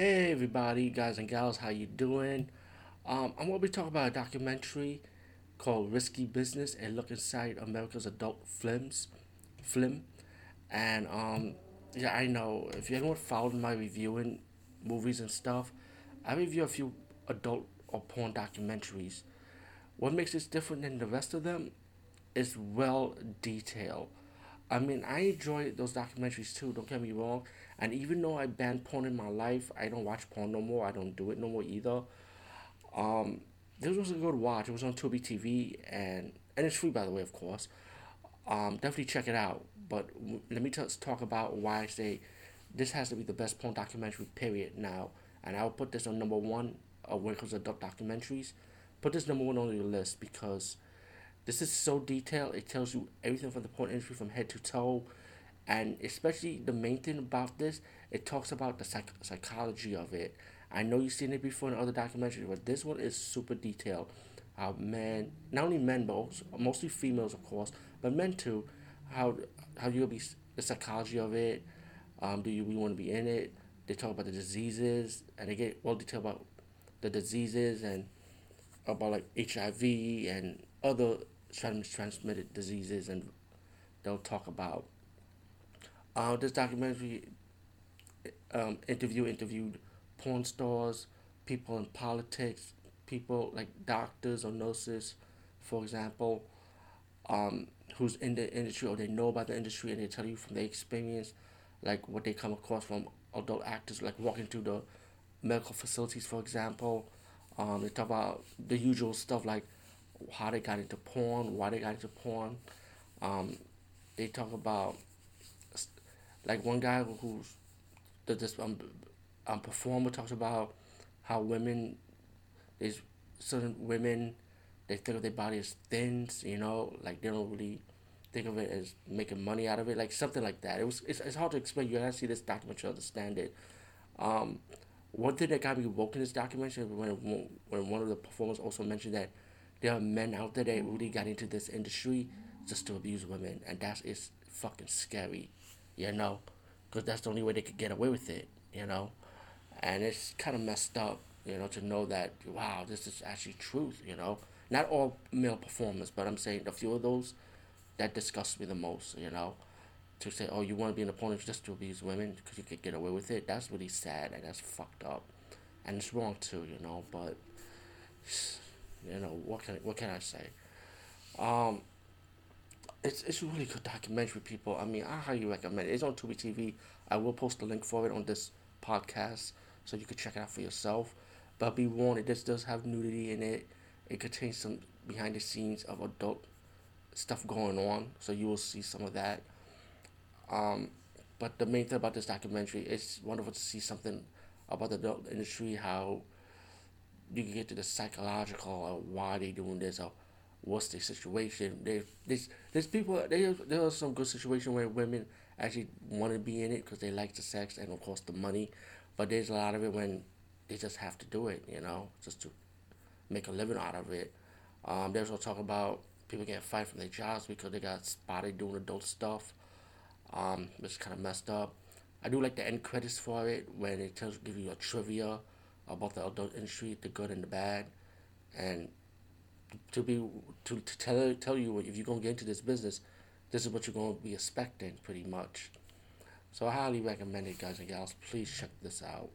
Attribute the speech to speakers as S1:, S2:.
S1: Hey everybody, guys and gals, how you doing? Um, I'm gonna be talking about a documentary called "Risky Business" and look inside America's adult films, film, and um, yeah, I know if you anyone followed my reviewing movies and stuff, I review a few adult or porn documentaries. What makes this different than the rest of them is well detailed. I mean, I enjoy those documentaries too. Don't get me wrong. And even though I banned porn in my life, I don't watch porn no more. I don't do it no more either. Um, this was a good watch. It was on Tubi TV, and and it's free by the way, of course. Um, definitely check it out. But w- let me just talk about why I say this has to be the best porn documentary. Period. Now, and I'll put this on number one uh, it comes to adult documentaries. Put this number one on your list because this is so detailed. It tells you everything from the porn industry from head to toe, and especially the main thing about this, it talks about the psych- psychology of it. I know you've seen it before in other documentaries, but this one is super detailed. How men, not only men, but also, mostly females, of course, but men too, how how you'll be the psychology of it. Um, do you really want to be in it? They talk about the diseases, and they get all detail about the diseases and about like HIV and other transmitted diseases, and they'll talk about. Uh, this documentary um, interview interviewed porn stars, people in politics, people like doctors or nurses, for example, um, who's in the industry or they know about the industry and they tell you from their experience, like what they come across from adult actors, like walking through the medical facilities, for example. Um, they talk about the usual stuff like how they got into porn, why they got into porn. Um, they talk about like one guy who's the this um, um performer talks about how women there's certain women they think of their body as thin, you know, like they don't really think of it as making money out of it, like something like that. It was it's, it's hard to explain. You gotta see this documentary to understand it. Um, one thing that got me woke in this documentary when when one of the performers also mentioned that there are men out there that really got into this industry just to abuse women, and that is fucking scary, you know, because that's the only way they could get away with it, you know, and it's kind of messed up, you know, to know that wow, this is actually truth, you know. Not all male performers, but I'm saying a few of those that disgusts me the most, you know. To say, oh, you want to be an opponent just to abuse women because you could get away with it, that's really sad and that's fucked up. And it's wrong too, you know, but, you know, what can, what can I say? Um, it's, it's a really good documentary, people. I mean, I highly recommend it. It's on Tubi TV. I will post a link for it on this podcast so you can check it out for yourself. But be warned, it just does have nudity in it. It contains some behind the scenes of adult stuff going on, so you will see some of that. Um, but the main thing about this documentary is wonderful to see something about the adult industry, how you can get to the psychological of why they doing this or what's the situation. There, there's, there's people, there, there are some good situations where women actually want to be in it because they like the sex and of course the money, but there's a lot of it when they just have to do it, you know, just to make a living out of it. Um, there's also talk about people getting fired from their jobs because they got spotted doing adult stuff, um, which kind of messed up. I do like the end credits for it when it tells give you a trivia about the adult industry, the good and the bad, and to be to, to tell tell you if you're gonna get into this business, this is what you're gonna be expecting pretty much. So I highly recommend it, guys and gals. Please check this out.